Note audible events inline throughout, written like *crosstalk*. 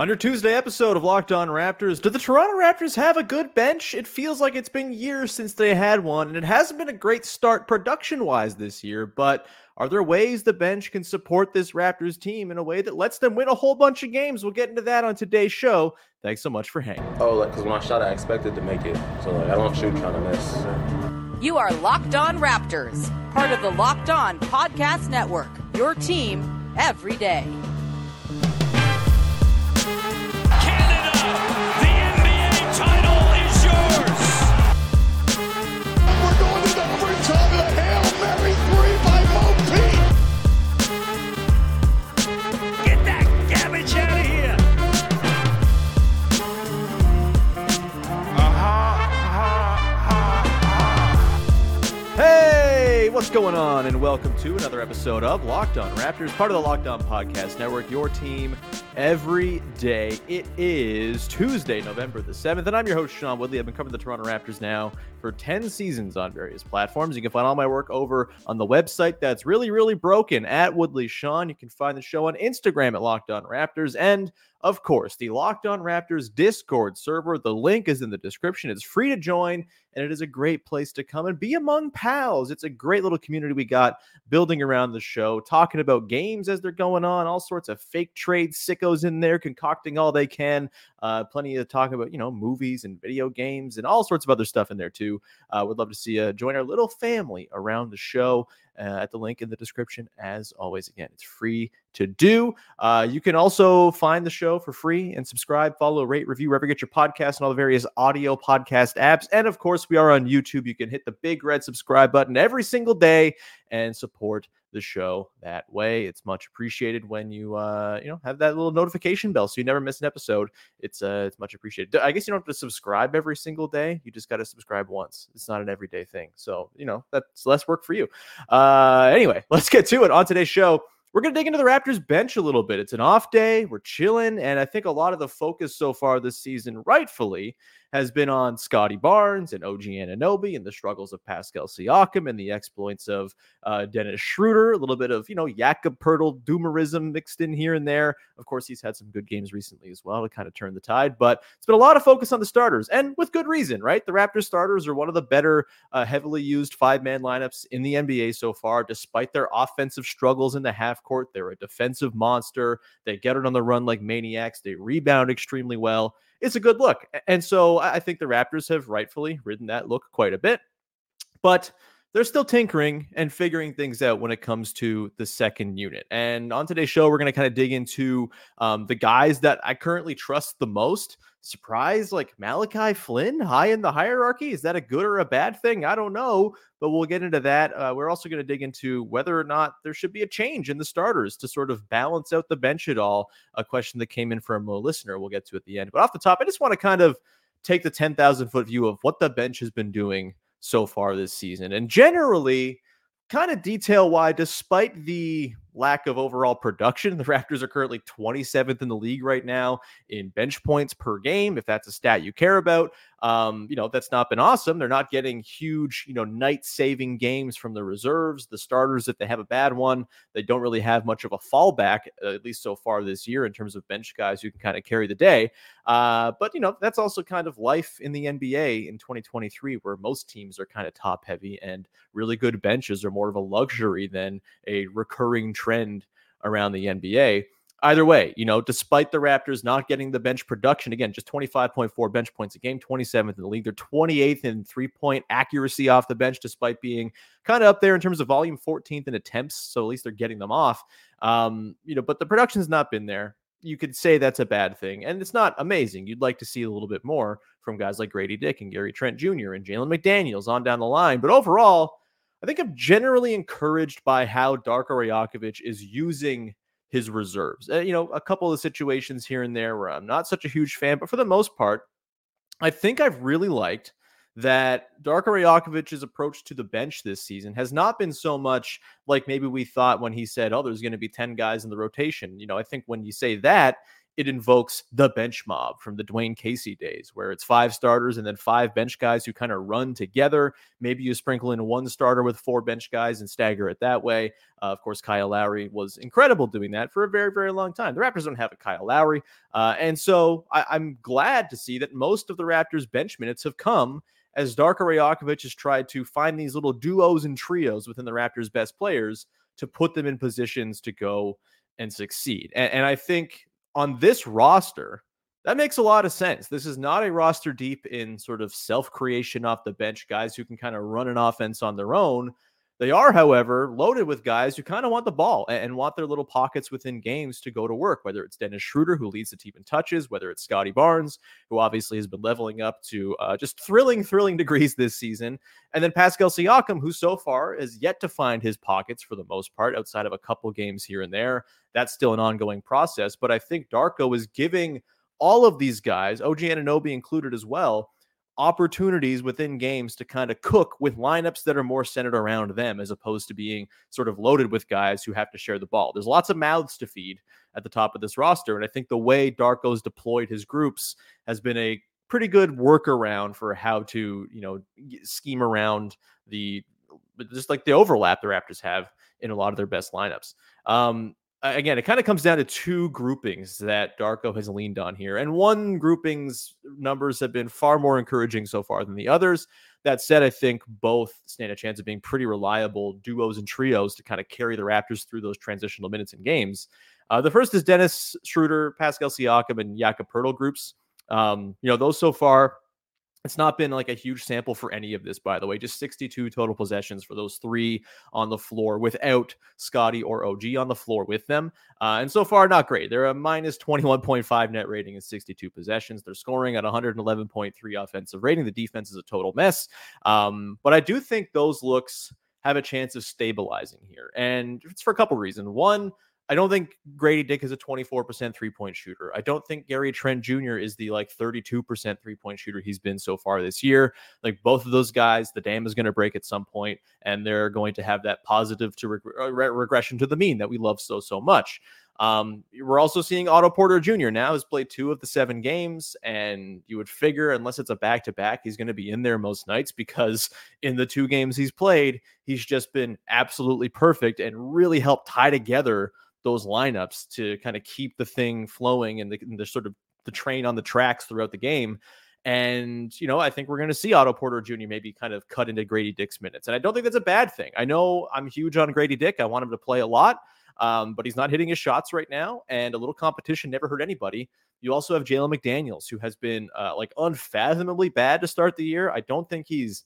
On your Tuesday episode of Locked On Raptors, do the Toronto Raptors have a good bench? It feels like it's been years since they had one, and it hasn't been a great start production wise this year. But are there ways the bench can support this Raptors team in a way that lets them win a whole bunch of games? We'll get into that on today's show. Thanks so much for hanging. Oh, like because when I shot, I expected to make it, so like I don't shoot trying to miss. You are Locked On Raptors, part of the Locked On Podcast Network. Your team every day. What's going on? And welcome to another episode of Locked On Raptors, part of the Locked On Podcast Network, your team every day. It is Tuesday, November the 7th, and I'm your host, Sean Woodley. I've been covering the Toronto Raptors now for 10 seasons on various platforms. You can find all my work over on the website that's really, really broken at Woodley Sean. You can find the show on Instagram at Locked On Raptors and of course, the Locked On Raptors Discord server. The link is in the description. It's free to join, and it is a great place to come and be among pals. It's a great little community we got building around the show, talking about games as they're going on, all sorts of fake trade sickos in there, concocting all they can. Uh, plenty of talk about, you know, movies and video games and all sorts of other stuff in there too. Uh, would love to see you join our little family around the show uh, at the link in the description. As always, again, it's free to do. Uh, you can also find the show for free and subscribe, follow, rate, review wherever you get your podcast and all the various audio podcast apps. And of course, we are on YouTube. You can hit the big red subscribe button every single day and support the show that way. It's much appreciated when you uh you know have that little notification bell so you never miss an episode. It's uh it's much appreciated. I guess you don't have to subscribe every single day. You just got to subscribe once. It's not an everyday thing. So, you know, that's less work for you. Uh anyway, *laughs* let's get to it on today's show. We're going to dig into the Raptors bench a little bit. It's an off day. We're chilling. And I think a lot of the focus so far this season, rightfully, has been on Scottie Barnes and OG Anunoby and the struggles of Pascal Siakam and the exploits of uh, Dennis Schroeder. A little bit of, you know, Jakob Poeltl doomerism mixed in here and there. Of course, he's had some good games recently as well to kind of turn the tide, but it's been a lot of focus on the starters and with good reason, right? The Raptors starters are one of the better, uh, heavily used five man lineups in the NBA so far, despite their offensive struggles in the half court. They're a defensive monster. They get it on the run like maniacs. They rebound extremely well it's a good look. And so I think the Raptors have rightfully ridden that look quite a bit. But they're still tinkering and figuring things out when it comes to the second unit. And on today's show, we're going to kind of dig into um, the guys that I currently trust the most. Surprise, like Malachi Flynn, high in the hierarchy. Is that a good or a bad thing? I don't know, but we'll get into that. Uh, we're also going to dig into whether or not there should be a change in the starters to sort of balance out the bench at all. A question that came in from a listener we'll get to at the end. But off the top, I just want to kind of take the 10,000 foot view of what the bench has been doing so far this season. And generally, kind of detail why, despite the lack of overall production, the Raptors are currently 27th in the league right now in bench points per game. If that's a stat you care about, um, you know, that's not been awesome. They're not getting huge, you know, night saving games from the reserves. The starters, if they have a bad one, they don't really have much of a fallback, uh, at least so far this year, in terms of bench guys who can kind of carry the day. Uh, but, you know, that's also kind of life in the NBA in 2023, where most teams are kind of top heavy and really good benches are more of a luxury than a recurring trend around the NBA. either way, you know, despite the Raptors not getting the bench production, again, just 25.4 bench points a game, 27th in the league. They're 28th in three point accuracy off the bench, despite being kind of up there in terms of volume, 14th in attempts. So at least they're getting them off. Um, you know, but the production's not been there. You could say that's a bad thing, and it's not amazing. You'd like to see a little bit more from guys like Gradey Dick and Gary Trent Jr. and Jalen McDaniels on down the line. But overall, I think I'm generally encouraged by how Darko Rajakovic is using his reserves. Uh, you know, a couple of situations here and there where I'm not such a huge fan, but for the most part, I think I've really liked that Darko Rajakovic's approach to the bench this season has not been so much like maybe we thought when he said, "Oh, there's going to be 10 guys in the rotation." You know, I think when you say that, it invokes the bench mob from the Dwane Casey days, where it's five starters and then five bench guys who kind of run together. Maybe you sprinkle in one starter with four bench guys and stagger it that way. Uh, of course, Kyle Lowry was incredible doing that for a very, very long time. The Raptors don't have a Kyle Lowry. Uh, and so I, I'm glad to see that most of the Raptors' bench minutes have come as Darko Rajakovic has tried to find these little duos and trios within the Raptors' best players to put them in positions to go and succeed. And, and I think on this roster, that makes a lot of sense. This is not a roster deep in sort of self creation off the bench, guys who can kind of run an offense on their own. They are, however, loaded with guys who kind of want the ball and want their little pockets within games to go to work, whether it's Dennis Schroeder, who leads the team in touches, whether it's Scottie Barnes, who obviously has been leveling up to uh, just thrilling, thrilling degrees this season. And then Pascal Siakam, who so far has yet to find his pockets for the most part, outside of a couple games here and there. That's still an ongoing process. But I think Darko is giving all of these guys, OG Anunoby included as well, opportunities within games to kind of cook with lineups that are more centered around them as opposed to being sort of loaded with guys who have to share the ball. There's lots of mouths to feed at the top of this roster. And I think the way Darko's deployed his groups has been a pretty good workaround for how to, you know, scheme around the just like the overlap the Raptors have in a lot of their best lineups. Um, again, it kind of comes down to two groupings that Darko has leaned on here. And one grouping's numbers have been far more encouraging so far than the others. That said, I think both stand a chance of being pretty reliable duos and trios to kind of carry the Raptors through those transitional minutes and games. Uh, the first is Dennis Schroeder, Pascal Siakam, and Jakob Poeltl groups. Um, you know, those so far it's not been like a huge sample for any of this, by the way. Just 62 total possessions for those three on the floor without Scottie or OG on the floor with them. Uh, and so far, not great. They're a minus 21.5 net rating in 62 possessions. They're scoring at 111.3 offensive rating. The defense is a total mess. Um, but I do think those looks have a chance of stabilizing here. And it's for a couple reasons. One, I don't think Gradey Dick is a 24% three point shooter. I don't think Gary Trent Jr. is the like 32% three point shooter he's been so far this year. Like both of those guys, the dam is going to break at some point, and they're going to have that positive to reg- uh, regression to the mean that we love so, so much. Um, we're also seeing Otto Porter Jr. now has played two of the seven games, and you would figure, unless it's a back to back, he's going to be in there most nights because in the two games he's played, he's just been absolutely perfect and really helped tie together those lineups to kind of keep the thing flowing and the, and the sort of the train on the tracks throughout the game. And, you know, I think we're going to see Otto Porter Jr. maybe kind of cut into Gradey Dick's minutes. And I don't think that's a bad thing. I know I'm huge on Gradey Dick. I want him to play a lot, um, but he's not hitting his shots right now. And a little competition never hurt anybody. You also have Jalen McDaniels, who has been uh, like unfathomably bad to start the year. I don't think he's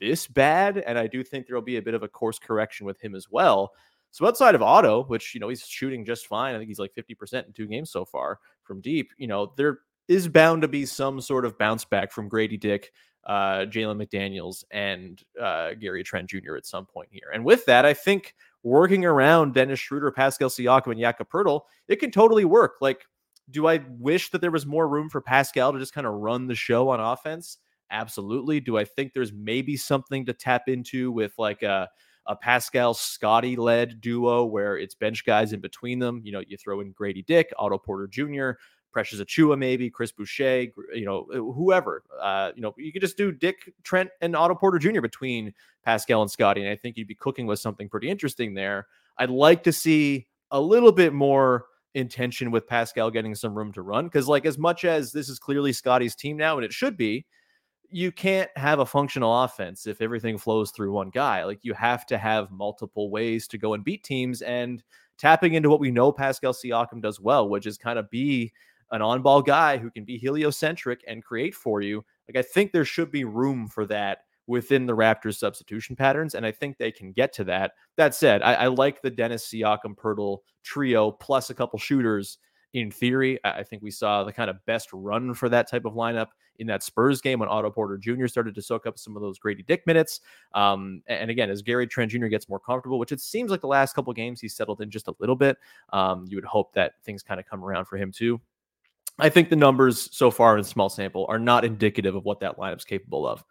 this bad. And I do think there'll be a bit of a course correction with him as well. So outside of Otto, which you know he's shooting just fine, I think he's like 50% in two games so far from deep. You know, there is bound to be some sort of bounce back from Gradey Dick, uh, Jalen McDaniels, and uh, Gary Trent Jr. at some point here. And with that, I think working around Dennis Schroeder, Pascal Siakam, and Jakob Poeltl, it can totally work. Like, do I wish that there was more room for Pascal to just kind of run the show on offense? Absolutely. Do I think there's maybe something to tap into with like a a Pascal Scottie led duo where it's bench guys in between them. You know, you throw in Gradey Dick, Otto Porter Jr., Precious Achiuwa, maybe Chris Boucher, you know, uh, whoever. Uh, you know, you could just do Dick, Trent, and Otto Porter Jr. between Pascal and Scottie, and I think you'd be cooking with something pretty interesting there. I'd like to see a little bit more intention with Pascal getting some room to run because, like, as much as this is clearly Scottie's team now, and it should be, you can't have a functional offense if everything flows through one guy. Like you have to have multiple ways to go and beat teams. And tapping into what we know Pascal Siakam does well, which is kind of be an on-ball guy who can be heliocentric and create for you. Like I think there should be room for that within the Raptors substitution patterns, and I think they can get to that. That said, I, I like the Dennis Siakam Poeltl trio plus a couple shooters. In theory, I think we saw the kind of best run for that type of lineup in that Spurs game when Otto Porter Jr. started to soak up some of those Gradey Dick minutes. Um, and again, as Gary Trent Jr. gets more comfortable, which it seems like the last couple games he's settled in just a little bit, um, you would hope that things kind of come around for him too. I think the numbers so far in small sample are not indicative of what that lineup's capable of.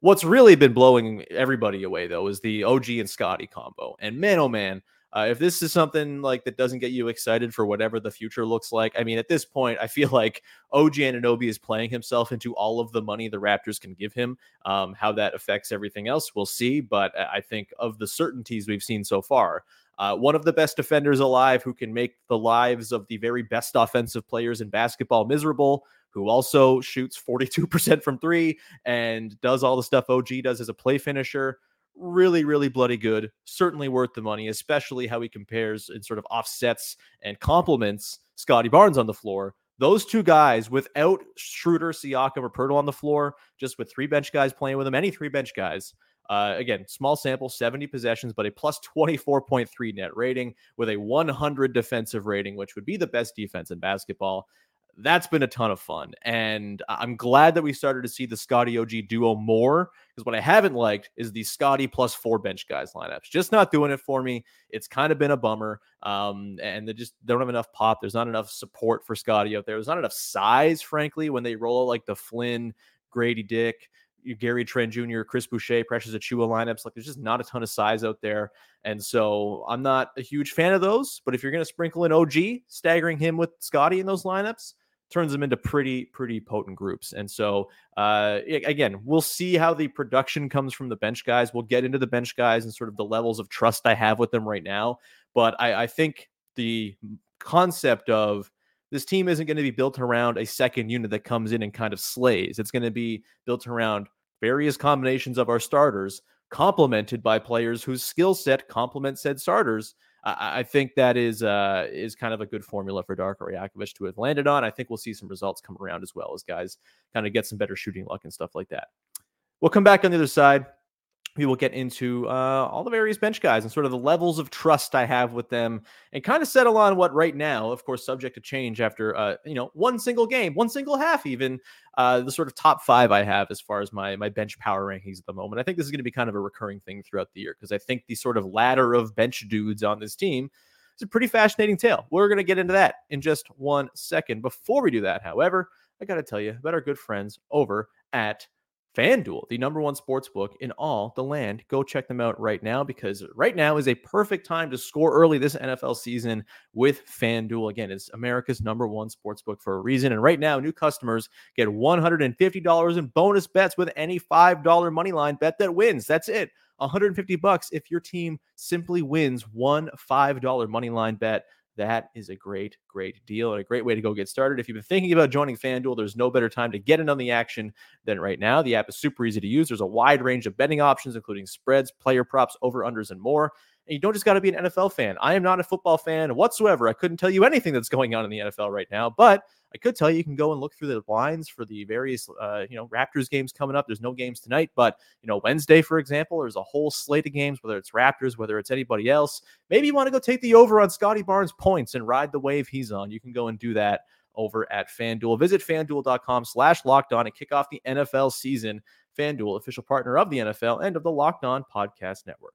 What's really been blowing everybody away though is the OG and Scottie combo. And man, oh man, uh, if this is something like that doesn't get you excited for whatever the future looks like, I mean, at this point, I feel *laughs* like OG Anunoby is playing himself into all of the money the Raptors can give him. Um, how that affects everything else, we'll see. But I think of the certainties we've seen so far, uh, one of the best defenders alive who can make the lives of the very best offensive players in basketball miserable, who also shoots 42% from three and does all the stuff OG does as a play finisher. Really, really bloody good. Certainly worth the money, especially how he compares and sort of offsets and complements Scottie Barnes on the floor. Those two guys, without Schroeder, Siakam, or Poeltl on the floor, just with three bench guys playing with them, any three bench guys, uh, again, small sample, 70 possessions, but a plus 24.3 net rating with a 100 defensive rating, which would be the best defense in basketball. That's been a ton of fun. And I'm glad that we started to see the Scottie OG duo more because what I haven't liked is the Scottie plus four bench guys lineups. Just not doing it for me. It's kind of been a bummer. Um, and they just don't have enough pop. There's not enough support for Scottie out there. There's not enough size, frankly, when they roll out like the Flynn, Gradey Dick, Gary Trent Jr., Chris Boucher, Precious Achiuwa lineups. Like there's just not a ton of size out there. And so I'm not a huge fan of those. But if you're going to sprinkle in OG, staggering him with Scottie in those lineups, turns them into pretty, pretty potent groups. And so, uh, again, we'll see how the production comes from the bench guys. We'll get into the bench guys and sort of the levels of trust I have with them right now. But I, I think the concept of this team isn't going to be built around a second unit that comes in and kind of slays. It's going to be built around various combinations of our starters, complemented by players whose skill set complements said starters. I, think that is uh, is kind of a good formula for Darko Rajakovic to have landed on. I think we'll see some results come around as well as guys kind of get some better shooting luck and stuff like that. We'll come back on the other side we will get into uh, all the various bench guys and sort of the levels of trust I have with them, and kind of settle on what right now, of course, subject to change after uh, you know one single game, one single half, even uh, the sort of top five I have as far as my my bench power rankings at the moment. I think this is going to be kind of a recurring thing throughout the year because I think the sort of ladder of bench dudes on this team is a pretty fascinating tale. We're going to get into that in just one second. Before we do that, however, I got to tell you about our good friends over at FanDuel, the number one sports book in all the land. Go check them out right now because right now is a perfect time to score early this NFL season with FanDuel. Again, it's America's number one sports book for a reason. And right now, new customers get $150 in bonus bets with any $5 money line bet that wins. That's it. 150 bucks if your team simply wins one $5 money line bet that is a great, great deal and a great way to go get started. If you've been thinking about joining FanDuel, there's no better time to get in on the action than right now. The app is super easy to use. There's a wide range of betting options, including spreads, player props, over unders, and more. And you don't just got to be an NFL fan. I am not a football fan whatsoever. I couldn't tell you anything that's going on in the NFL right now, but I could tell you, you can go and look through the lines for the various, uh, you know, Raptors games coming up. There's no games tonight, but you know, Wednesday, for example, there's a whole slate of games, whether it's Raptors, whether it's anybody else. Maybe you want to go take the over on Scottie Barnes points and ride the wave he's on. You can go and do that over at FanDuel. Visit fanduel.com slash locked on and kick off the NFL season. FanDuel, official partner of the NFL and of the Locked On Podcast Network.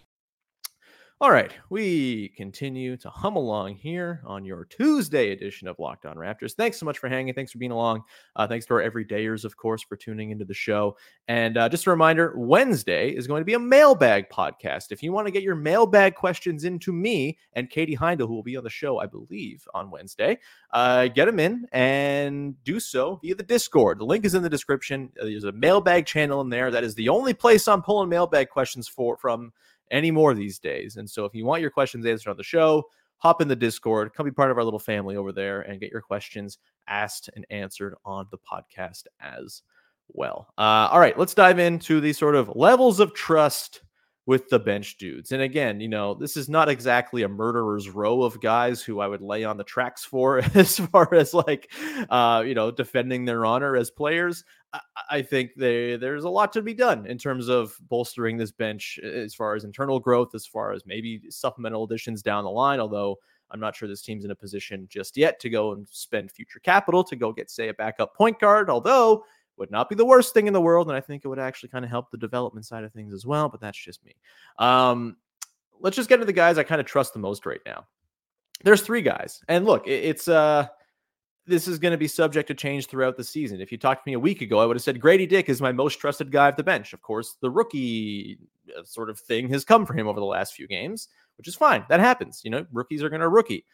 All right, we continue to hum along here on your Tuesday edition of Locked On Raptors. Thanks so much for hanging. Thanks for being along. Uh, thanks to our everydayers, of course, for tuning into the show. And uh, just a reminder Wednesday is going to be a mailbag podcast. If you want to get your mailbag questions into me and Katie Heindel, who will be on the show, I believe, on Wednesday, uh, get them in and do so via the Discord. The link is in the description. There's a mailbag channel in there. That is the only place I'm pulling mailbag questions for from anymore these days. And so if you want your questions answered on the show, hop in the Discord, come be part of our little family over there and get your questions asked and answered on the podcast as well. Uh, all right, let's dive into the sort of levels of trust with the bench dudes. And again, you know, this is not exactly a murderer's row of guys who I would lay on the tracks for *laughs* as far as like, uh, you know, defending their honor as players. I, think they, there's a lot to be done in terms of bolstering this bench as far as internal growth, as far as maybe supplemental additions down the line. Although I'm not sure this team's in a position just yet to go and spend future capital to go get, say, a backup point guard. Although would not be the worst thing in the world. And I think it would actually kind of help the development side of things as well. But that's just me. Um, let's just get to the guys I kind of trust the most right now. There's three guys. And look, it's uh this is going to be subject to change throughout the season. If you talked to me a week ago, I would have said Gradey Dick is my most trusted guy off the bench. Of course, the rookie uh, sort of thing has come for him over the last few games, which is fine. That happens. You know, rookies are going to rookie.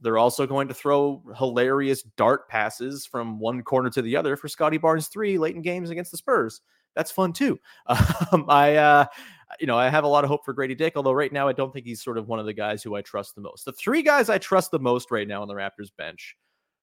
They're also going to throw hilarious dart passes from one corner to the other for Scottie Barnes three late in games against the Spurs. That's fun too. *laughs* Um, I, uh, you know, I have a lot of hope for Gradey Dick, although right now I don't think he's sort of one of the guys who I trust the most. The three guys I trust the most right now on the Raptors bench.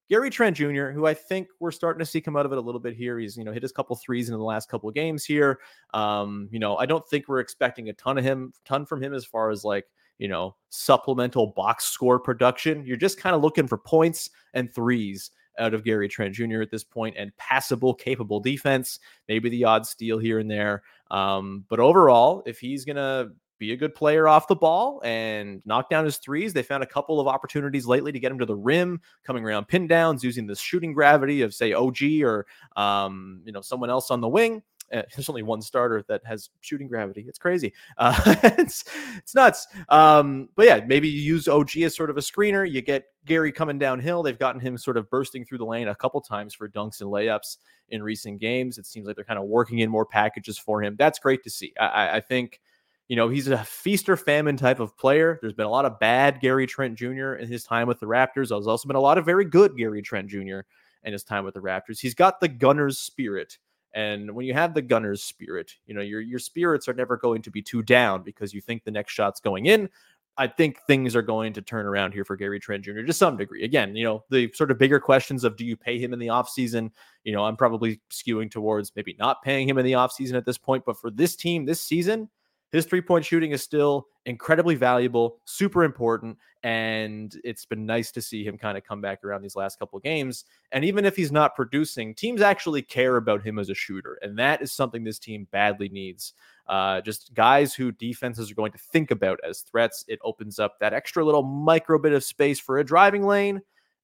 Gary Trent Jr., who I think we're starting to see come out of it a little bit here. He's, you know, hit his couple threes in the last couple of games here. Um, you know, I don't think we're expecting a ton of him, ton from him as far as like you know, supplemental box score production. You're just kind of looking for points and threes out of Gary Trent Jr. at this point and passable, capable defense, maybe the odd steal here and there. Um, but overall, if he's going to be a good player off the ball and knock down his threes. They found a couple of opportunities lately to get him to the rim, coming around pin downs, using the shooting gravity of say OG or um, you know someone else on the wing. Uh, there's only one starter that has shooting gravity. It's crazy. Uh, *laughs* it's it's nuts. Um, but yeah, maybe you use OG as sort of a screener. You get Gary coming downhill. They've gotten him sort of bursting through the lane a couple times for dunks and layups in recent games. It seems like they're kind of working in more packages for him. That's great to see. I, I think you know, he's a feast or famine type of player. There's been a lot of bad Gary Trent Jr. in his time with the Raptors. There's also been a lot of very good Gary Trent Jr. in his time with the Raptors. He's got the gunner's spirit and when you have the gunner's spirit, you know, your your spirits are never going to be too down because you think the next shot's going in. I think things are going to turn around here for Gary Trent Jr. to some degree. Again, you know, the sort of bigger questions of do you pay him in the offseason? You know, I'm probably skewing towards maybe not paying him in the offseason at this point. But for this team this season, his three point shooting is still incredibly valuable, super important. And it's been nice to see him kind of come back around these last couple games. And even if he's not producing, teams actually care about him as a shooter. And that is something this team badly needs. Uh, just guys who defenses are going to think about as threats. It opens up that extra little micro bit of space for a driving lane.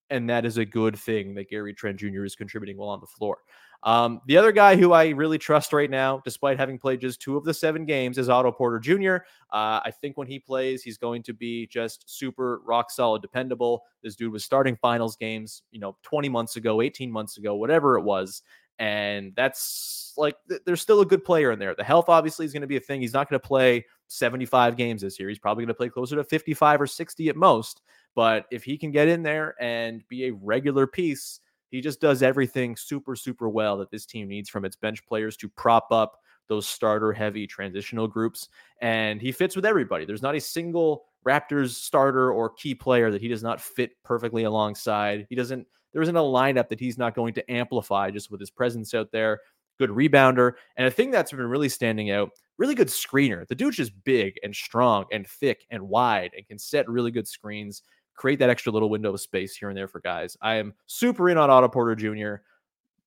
And that is a good thing that Gary Trent Jr. is contributing well on the floor. Um, the other guy who I really trust right now, despite having played just two of the seven games, is Otto Porter Jr. Uh, I think when he plays, he's going to be just super rock solid, dependable. This dude was starting finals games, you know, 20 months ago, 18 months ago, whatever it was. And that's like, th- there's still a good player in there. The health obviously is going to be a thing. He's not going to play 75 games this year. He's probably going to play closer to 55 or 60 at most. But if he can get in there and be a regular piece, he just does everything super, super well that this team needs from its bench players to prop up those starter heavy transitional groups. And he fits with everybody. There's not a single Raptors starter or key player that he does not fit perfectly alongside. He doesn't, there isn't a lineup that he's not going to amplify just with his presence out there. Good rebounder. And a thing that's been really standing out, really good screener. The dude's just big and strong and thick and wide and can set really good screens create that extra little window of space here and there for guys. I am super in on Otto Porter Jr.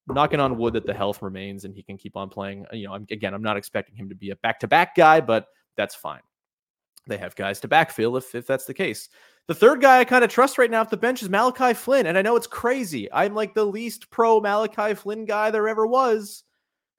Knocking on wood that the health remains and he can keep on playing. You know, I'm, again, I'm not expecting him to be a back to back guy, but that's fine. They have guys to backfill if, if that's the case. The third guy I kind of trust right now at the bench is Malachi Flynn. And I know it's crazy. I'm like the least pro Malachi Flynn guy there ever was.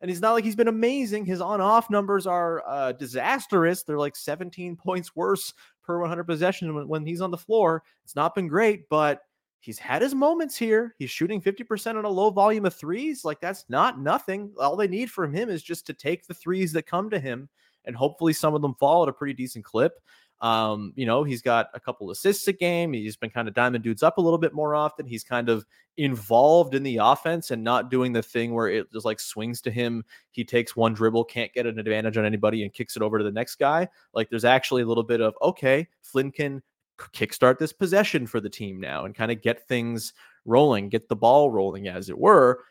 And he's not like he's been amazing. His on off numbers are uh, disastrous. They're like 17 points worse per 100 possession when, when he's on the floor. It's not been great, but he's had his moments here. He's shooting 50% on a low volume of threes. Like that's not nothing. All they need from him is just to take the threes that come to him and hopefully some of them fall at a pretty decent clip. Um, you know, he's got a couple assists a game. He's been kind of diamond dudes up a little bit more often. He's kind of involved in the offense and not doing the thing where it just like swings to him. He takes one dribble, can't get an advantage on anybody, and kicks it over to the next guy. Like there's actually a little bit of okay, Flynn can kickstart this possession for the team now and kind of get things rolling, get the ball rolling, as it were.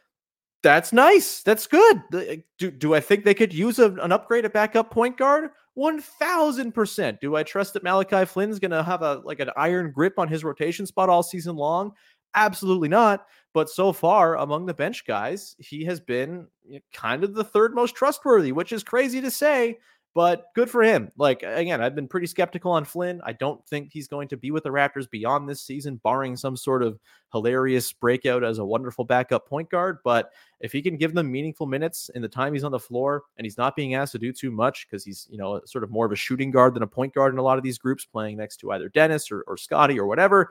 That's nice. That's good. Eh, do, do I think they could use a, an upgrade at backup point guard? 1000%. Do I trust that Malachi Flynn's going to have a like an iron grip on his rotation spot all season long? Absolutely not. But so far, among the bench guys, he has been kind of the third most trustworthy, which is crazy to say but good for him. Like again, I've been pretty skeptical on Flynn. I don't think he's going to be with the Raptors beyond this season, barring some sort of hilarious breakout as a wonderful backup point guard. But if he can give them meaningful minutes in the time he's on the floor and he's not being asked to do too much because he's, you know, sort of more of a shooting guard than a point guard in a lot of these groups playing next to either Dennis or, or Scottie or whatever,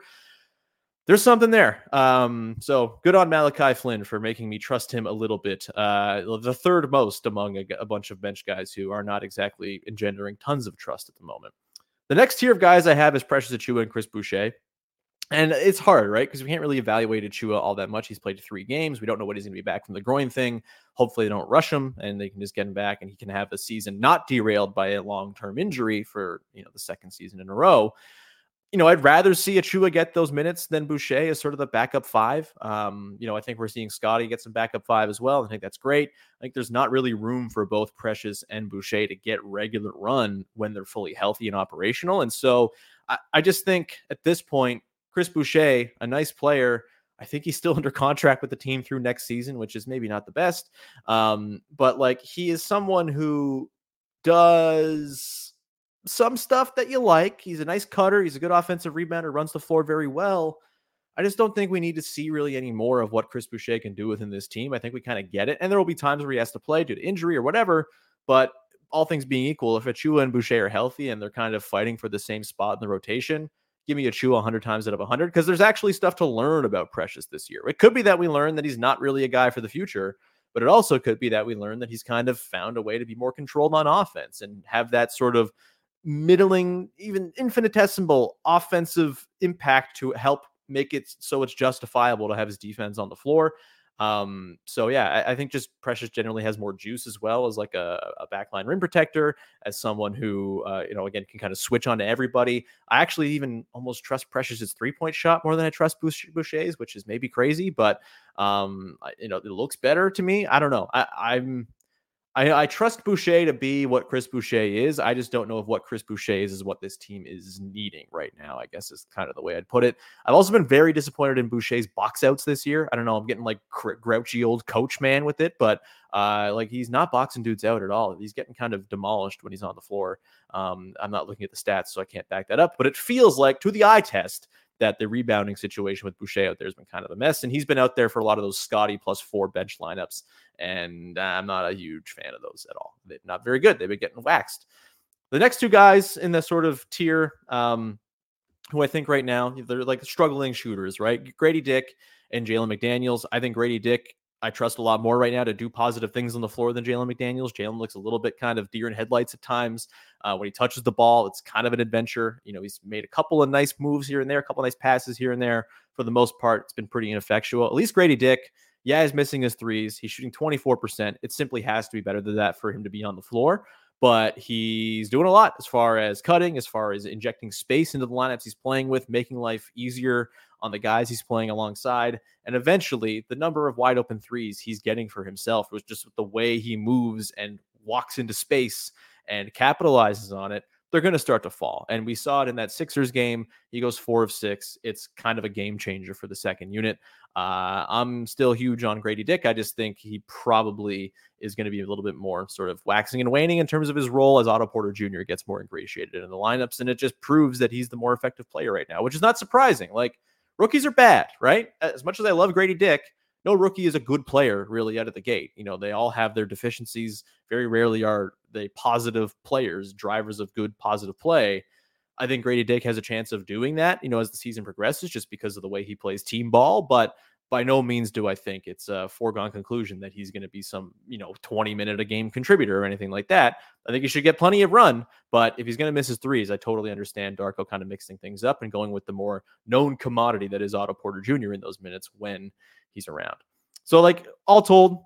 there's something there. Um, so good on Malachi Flynn for making me trust him a little bit. Uh, the third most among a, a, bunch of bench guys who are not exactly engendering tons of trust at the moment. The next tier of guys I have is Precious Achiuwa and Chris Boucher. And it's hard, right? Because we can't really evaluate Achiuwa all that much. He's played three games. We don't know what he's going to be back from the groin thing. Hopefully, they don't rush him and they can just get him back and he can have a season not derailed by a long term injury for you know the second season in a row you know, I'd rather see Achiuwa get those minutes than Boucher as sort of the backup five. Um, you know, I think we're seeing Scottie get some backup five as well. I think that's great. I think there's not really room for both Precious and Boucher to get regular run when they're fully healthy and operational. And so I, I just think at this point, Chris Boucher, a nice player. I think he's still *laughs* under contract with the team through next season, which is maybe not the best. Um, but like he is someone who does some stuff that you like. He's a nice cutter. He's a good offensive rebounder, runs the floor very well. I just don't think we need to see really any more of what Chris Boucher can do within this team. I think we kind of get it. And there will be times where he has to play due to injury or whatever. But all things being equal, if Achiuwa and Boucher are healthy and they're kind of fighting for the same spot in the rotation, give me Achiuwa 100 times out of 100 because there's actually stuff to learn about Precious this year. It could be that we learn that he's not really a guy for the future, but it also could be that we learn that he's kind of found a way to be more controlled on offense and have that sort of middling, even infinitesimal offensive impact to help make it so it's justifiable to have his defense on the floor. Um, so yeah, I, I, think just Precious generally has more juice as well as like a, a backline rim protector, as someone who uh, you know again can kind of switch on to everybody. I actually even almost trust Precious's three point shot more than I trust Boucher's, which is maybe crazy, but um, you know it looks better to me. I don't know. I, I'm I, I, trust Boucher to be what Chris Boucher is. I just don't know if what Chris Boucher is is what this team is needing right now. I guess is kind of the way I'd put it. I've also been very disappointed in Boucher's box outs this year. I don't know. I'm getting like grouchy old coach man with it, but uh, like he's not boxing dudes out at all. He's getting kind of demolished when he's on the floor. Um, I'm not looking at the stats, so I can't back that up. But it feels like to the eye test that the rebounding situation with Boucher out there has been kind of a mess. And he's been out there for a lot of those Scottie plus four bench lineups. And I'm not a huge fan of those at all. They're not very good. They've been getting waxed. The next two guys in the sort of tier, um, who I think right now they're like struggling shooters, right? Gradey Dick and Jalen McDaniels. I think Gradey Dick I trust a lot more right now to do positive things on the floor than Jalen McDaniels. Jalen looks a little bit kind of deer in headlights at times. Uh, when he touches the ball, it's kind of an adventure. You know, he's made a couple of nice moves here and there, a couple of nice passes here and there. For the most part, it's been pretty ineffectual. At least Gradey Dick, yeah, he's missing his threes. He's shooting 24%. It simply has to be better than that for him to be on the floor but he's doing a lot as far as cutting, as far as injecting space into the lineups he's playing with, making life easier on the guys he's playing alongside. And eventually, the number of wide open threes he's getting for himself was just the way he moves and walks into space and capitalizes on it they're going to start to fall. And we saw it in that Sixers game. He goes four of six. It's kind of a game changer for the second unit. Uh, I'm still huge on Gradey Dick. I just think he probably is going to be a little bit more sort of waxing and waning in terms of his role as Otto Porter Jr. gets more ingratiated in the lineups. And it just proves that he's the more effective player right now, which is not surprising. Like rookies are bad, right? As much as I love Gradey Dick, no rookie is a good player really out of the gate. You know, they all have their deficiencies. Very rarely are they positive players, drivers of good positive play. I think Gradey Dick has a chance of doing that, you know, as the season progresses, just because of the way he plays team ball. But by no means do I think it's a foregone conclusion that he's going to be some, you know, 20 minute a game contributor or anything like that. I think he should get plenty of run, but if he's going to miss his threes, I totally understand Darko kind of mixing things up and going with the more known commodity that is Otto Porter Jr. in those minutes when he's around. So, like, all told,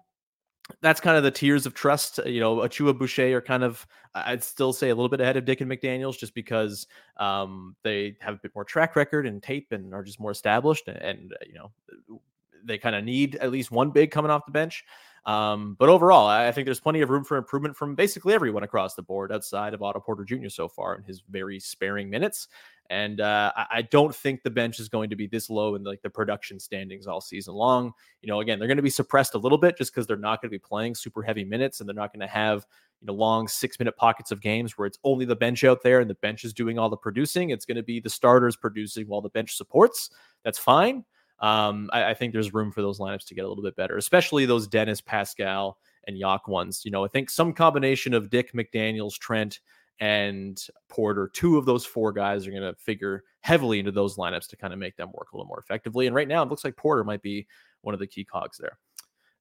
that's kind of the tiers of trust. You know, Achiuwa Boucher are kind of, I'd still say a little bit ahead of Dick and McDaniels just because um, they have a bit more track record and tape and are just more established. And, and you know, they kind of need at least one big coming off the bench. Um, but overall, I think there's plenty of room for improvement from basically everyone across the board outside of Otto Porter Jr. so far in his very sparing minutes. And uh, I don't think the bench is going to be this low in like the production standings all season long. You know, again, they're going to be suppressed a little bit just because they're not going to be playing super heavy minutes and they're not going to have you know long six minute pockets of games where it's only the bench out there and the bench is doing all the producing. It's going to be the starters producing while the bench supports. That's fine um, I, I, think there's room for those lineups to get a little bit better, especially those Dennis Pascal and Yock ones. You know, I think some combination of Dick McDaniels, Trent, and Porter, two of those four guys are going to figure heavily into those lineups to kind of make them work a little more effectively. And right now, it looks like Porter might be one of the key cogs there.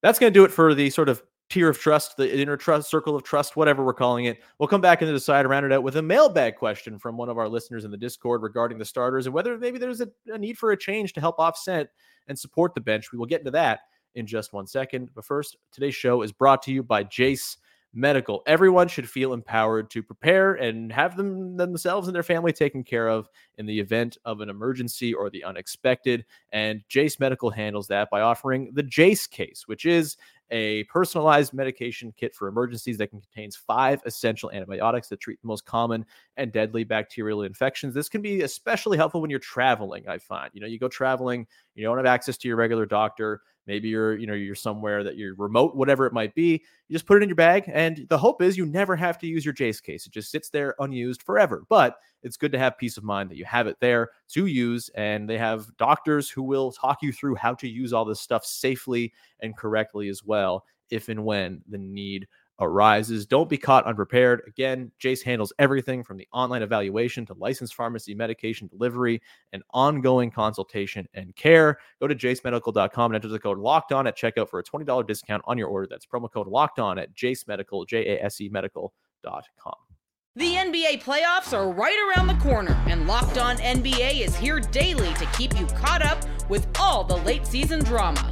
That's going to do it for the sort of tier of trust, the inner trust, circle of trust, whatever we're calling it. We'll come back into the side, round it out with a mailbag question from one of our listeners in the Discord regarding the starters and whether maybe there's a, a need for a change to help offset and support the bench. We will get into that in just one second. But first, today's show is brought to you by Jase Medical. Everyone should feel empowered to prepare and have them themselves and their family taken care of in the event of an emergency or the unexpected. And Jase Medical handles that by offering the Jase case, which is a personalized medication kit for emergencies that contains five essential antibiotics that treat the most common and deadly bacterial infections. This can be especially helpful when you're traveling, I find. You know, you go traveling, you don't have access to your regular doctor maybe you're you know you're somewhere that you're remote whatever it might be you just put it in your bag and the hope is you never have to use your jase case it just sits there unused forever but it's good to have peace of mind that you have it there to use and they have doctors who will talk you through how to use all this stuff safely and correctly as well if and when the need arises. Don't be caught unprepared. Again, Jase handles everything from the online evaluation to licensed pharmacy medication delivery and ongoing consultation and care. Go to jasemedical.com and enter the code locked on at checkout for a $20 discount on your order. That's promo code locked on at jasemedical, J A S E medical.com. The NBA playoffs are right around the corner, and Locked On NBA is here daily to keep you caught up with all the late season drama.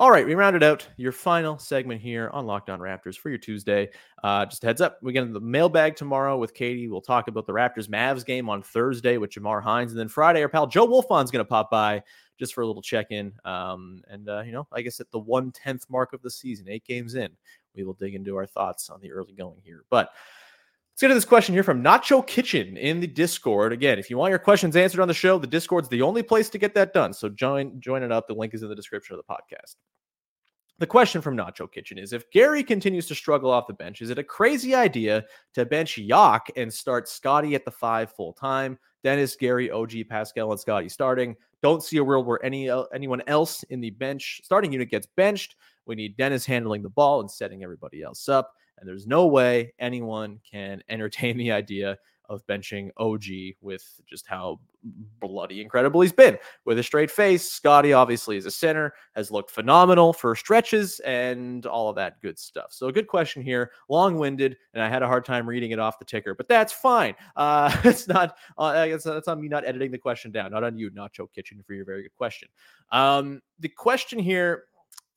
All right, we rounded out your final segment here on Locked On Raptors for your Tuesday. Uh, just heads up, we get the mailbag tomorrow with Katie. We'll talk about the Raptors Mavs game on Thursday with Jamar Hines, and then Friday, our pal Joe Wolfond's going to pop by just for a little check in. Um, and uh, you know, I guess at the one tenth mark of the season, eight games in, we will dig into our thoughts on the early going here. But Let's get to this question here from Nacho Kitchen in the Discord. Again, if you want your questions answered on the show, the Discord's the only place to get that done. So join join it up. The link is in the description of the podcast. The question from Nacho Kitchen is if Gary continues to struggle off the bench, is it a crazy idea to bench Yock and start Scottie at the five full time? Dennis, Gary, OG, Pascal, and Scottie starting. Don't see a world where any uh, anyone else in the bench starting unit gets benched. We need Dennis handling the ball and setting everybody else up. And there's no way anyone can entertain the idea of benching OG with just how bloody incredible he's been. With a straight face, Scottie obviously is a center, has looked phenomenal for stretches and all of that good stuff. So a good question here, long-winded, and I had a hard time reading it off the ticker, but that's fine. Uh, *laughs* it's not. Uh, on me not editing the question down, not on you, Nacho Kitchen, for your very good question. Um, the question here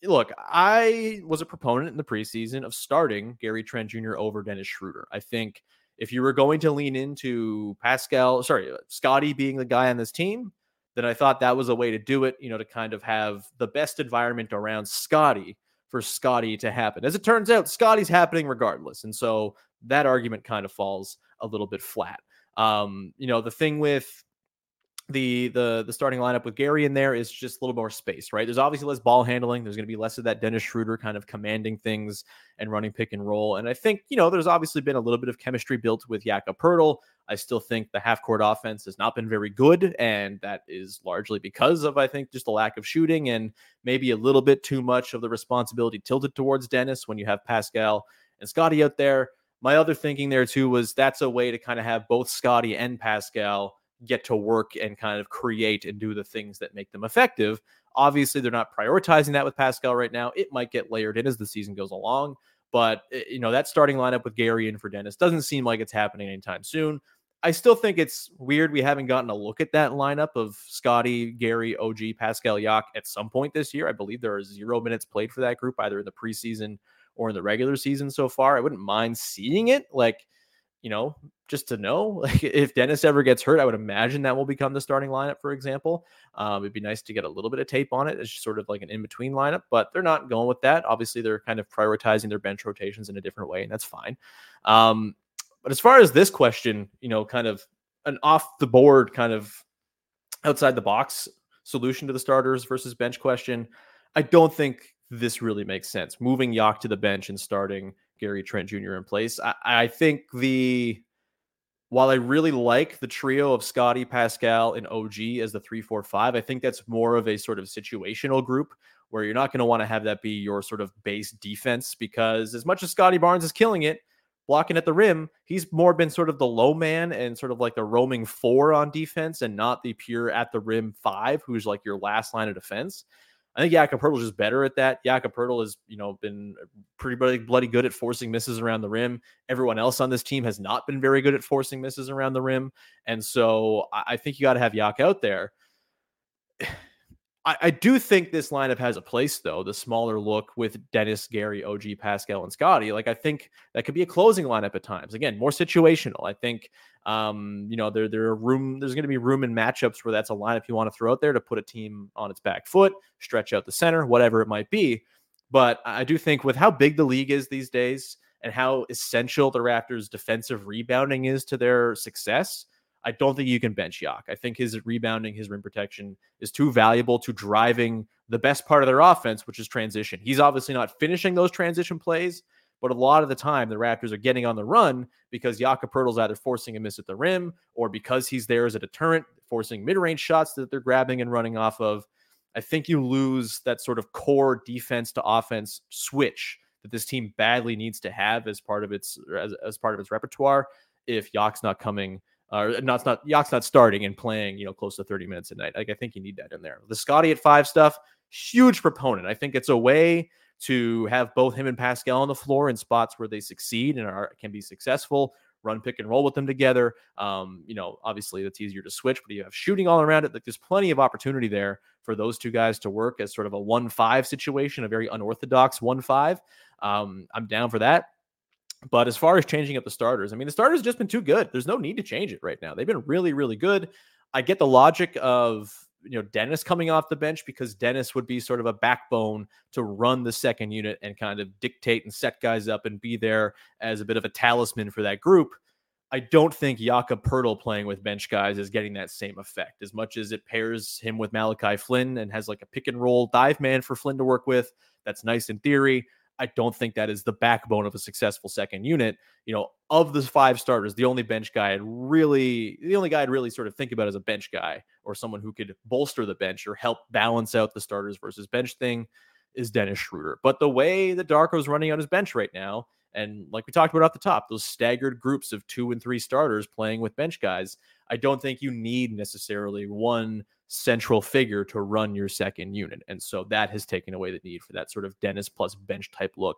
look, I was a proponent in the preseason of starting Gary Trent Jr. over Dennis Schroeder. I think if you were going to lean into Pascal, sorry, Scottie being the guy on this team, then I thought that was a way to do it, you know, to kind of have the best environment around Scottie for Scottie to happen. As it turns out, Scottie's happening regardless. And so that argument kind of falls a little bit flat. Um, you know, the thing with the the the starting lineup with Gary in there is just a little more space, right? There's obviously less ball handling. There's going to be less of that Dennis Schroeder kind of commanding things and running pick and roll. And I think you know there's obviously been a little bit of chemistry built with Jakob Poeltl. I still think the half court offense has not been very good, and that is largely because of I think just a lack of shooting and maybe a little bit too much of the responsibility tilted towards Dennis when you have Pascal and Scottie out there. My other thinking there too was that's a way to kind of have both Scottie and Pascal get to work and kind of create and do the things that make them effective. Obviously, they're not prioritizing that with Pascal right now. It might get layered in as the season goes along, but eh, you know that starting lineup with Gary and for Dennis doesn't seem like it's happening anytime soon. I still think it's weird we haven't gotten a look at that lineup of Scottie, Gary, OG, Pascal, Yak at some point this year. I believe there are zero minutes played for that group either in the preseason or in the regular season so far. I wouldn't mind seeing it. Like you know, just to know *laughs* like if Dennis ever gets hurt, I would imagine that will become the starting lineup, for example. Um, it'd be nice to get a little bit of tape on it. It's just sort of like an in between lineup, but they're not going with that. Obviously, they're kind of prioritizing their bench rotations in a different way, and that's fine. Um, but as far as this question, you know, kind of an off the board, kind of outside the box solution to the starters versus bench question, I don't think this really makes sense. Moving Yak to the bench and starting Gary Trent Jr. in place. I, I think the while I really like the trio of Scottie, Pascal, and OG as the three, four, five, I think that's more of a sort of situational group where you're not going to want to have that be your sort of base defense because as much as Scottie Barnes is killing it, blocking at the rim, he's more been sort of the low man and sort of like the roaming four on defense and not the pure at the rim five, who's like your last line of defense. I think Jakob Poeltl is just better at that. Jakob Poeltl has, you know, been pretty bloody, bloody good at forcing misses around the rim. Everyone else on this team has not been very good at forcing misses around the rim, and so I, I think you got to have Yak out there. I, I, do think this lineup has a place, though. The smaller look with Dennis, Gary, OG, Pascal, and Scottie. Like I think that could be a closing lineup at times. Again, more situational. I think um, you know, there there are room. There's going to be room in matchups where that's a lineup you want to throw out there to put a team on its back foot, stretch out the center, whatever it might be. But I do think with how big the league is these days and how essential the Raptors' defensive rebounding is to their success, I don't think you can bench Yak. I think his rebounding, his rim protection is too valuable to driving the best part of their offense, which is transition. He's obviously not finishing those transition plays, but a lot of the time the Raptors are getting on the run because Poeltl's either forcing a miss at the rim or because he's there as a deterrent, forcing mid-range shots that they're grabbing and running off of. I think you lose that sort of core defense to offense switch that this team badly needs to have as part of its as, as part of its repertoire if Yak's not coming uh, not not Yak's not starting and playing, you know, close to 30 minutes a night. Like I think you need that in there. The Scottie at five stuff, huge proponent. I think it's a way to have both him and Pascal on the floor in spots where they succeed and are can be successful. Run pick and roll with them together. Um, you know, obviously that's easier to switch, but you have shooting all around it. Like there's plenty of opportunity there for those two guys to work as sort of a one-five situation, a very unorthodox one-five. Um, I'm down for that. But as far as changing up the starters, I mean, the starters just been too good. There's no need to change it right now. They've been really, really good. I get the logic of you know Dennis coming off the bench because Dennis would be sort of a backbone to run the second unit and kind of dictate and set guys up and be there as a bit of a talisman for that group. I don't think Jakob Poeltl playing with bench guys is getting that same effect as much as it pairs him with Malachi Flynn and has like a pick and roll dive man for Flynn to work with. That's nice in theory. I don't think that is the backbone of a successful second unit. You know, of the five starters, the only bench guy I'd really, the only guy I'd really sort of think about as a bench guy or someone who could bolster the bench or help balance out the starters versus bench thing is Dennis Schroder. But the way that Darko's running on his bench right now, and like we talked about at the top, those staggered groups of two and three starters playing with bench guys, I don't think you need necessarily one central figure to run your second unit. And so that has taken away the need for that sort of Dennis plus bench type look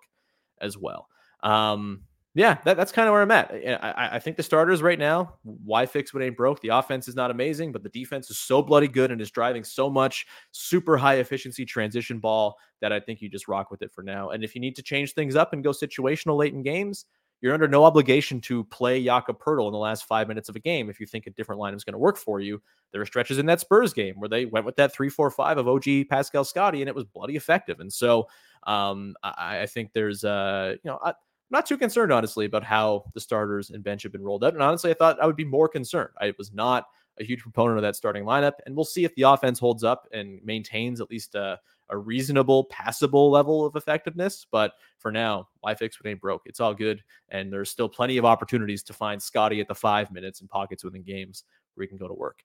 as well. Um, yeah, that, that's kind of where I'm at. I, I, think the starters right now, why fix what ain't broke? The offense is not amazing, but the defense is so bloody good and is driving so much super high efficiency transition ball that I think you just rock with it for now. And if you need to change things up and go situational late in games, you're under no obligation to play Jakob Poeltl in the last five minutes of a game if you think a different line is going to work for you. There are stretches in that Spurs game where they went with that three, four, five of OG Pascal Scottie, and it was bloody effective. And so um, I, I, think there's, uh, you know, I, not too concerned, honestly, about how the starters and bench have been rolled out. And honestly, I thought I would be more concerned. I was not a huge proponent of that starting lineup, and we'll see if the offense holds up and maintains at least a, a reasonable, passable level of effectiveness. But for now, why fix what ain't broke? It's all good, and there's still plenty of opportunities to find Scottie at the five minutes and pockets within games where he can go to work.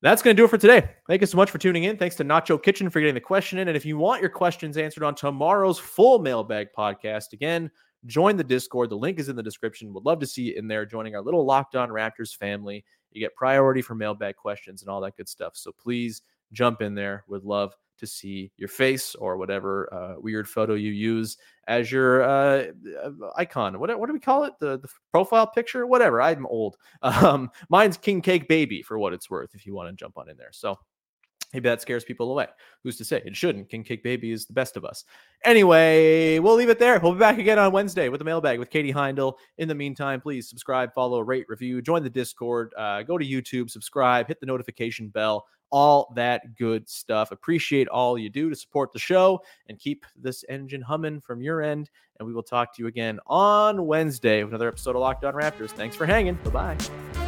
That's going to do it for today. Thank you so much for tuning in. Thanks to Nacho Kitchen for getting the question in. And if you want your questions answered on tomorrow's full mailbag podcast, again, join the Discord. The link is in the description. Would love to see you in there, joining our little Locked On Raptors family. You get priority for mailbag questions and all that good stuff. So please jump in there. Would love to see your face or whatever uh, weird photo you use as your uh, uh, icon. What, what do we call it? The, the profile picture? Whatever. I'm old. *laughs* Um, mine's King Cake Baby for what it's worth if you want to jump on in there. So maybe that scares people away. Who's to say? It shouldn't. King Cake Baby is the best of us. Anyway, we'll leave it there. We'll be back again on Wednesday with the mailbag with Katie Heindel. In the meantime, please subscribe, follow, rate, review, join the Discord, uh, go to YouTube, subscribe, hit the notification bell all that good stuff. Appreciate all you do to support the show and keep this engine humming from your end. And we will talk to you again on Wednesday with another episode of Locked On Raptors. Thanks for hanging. Bye bye.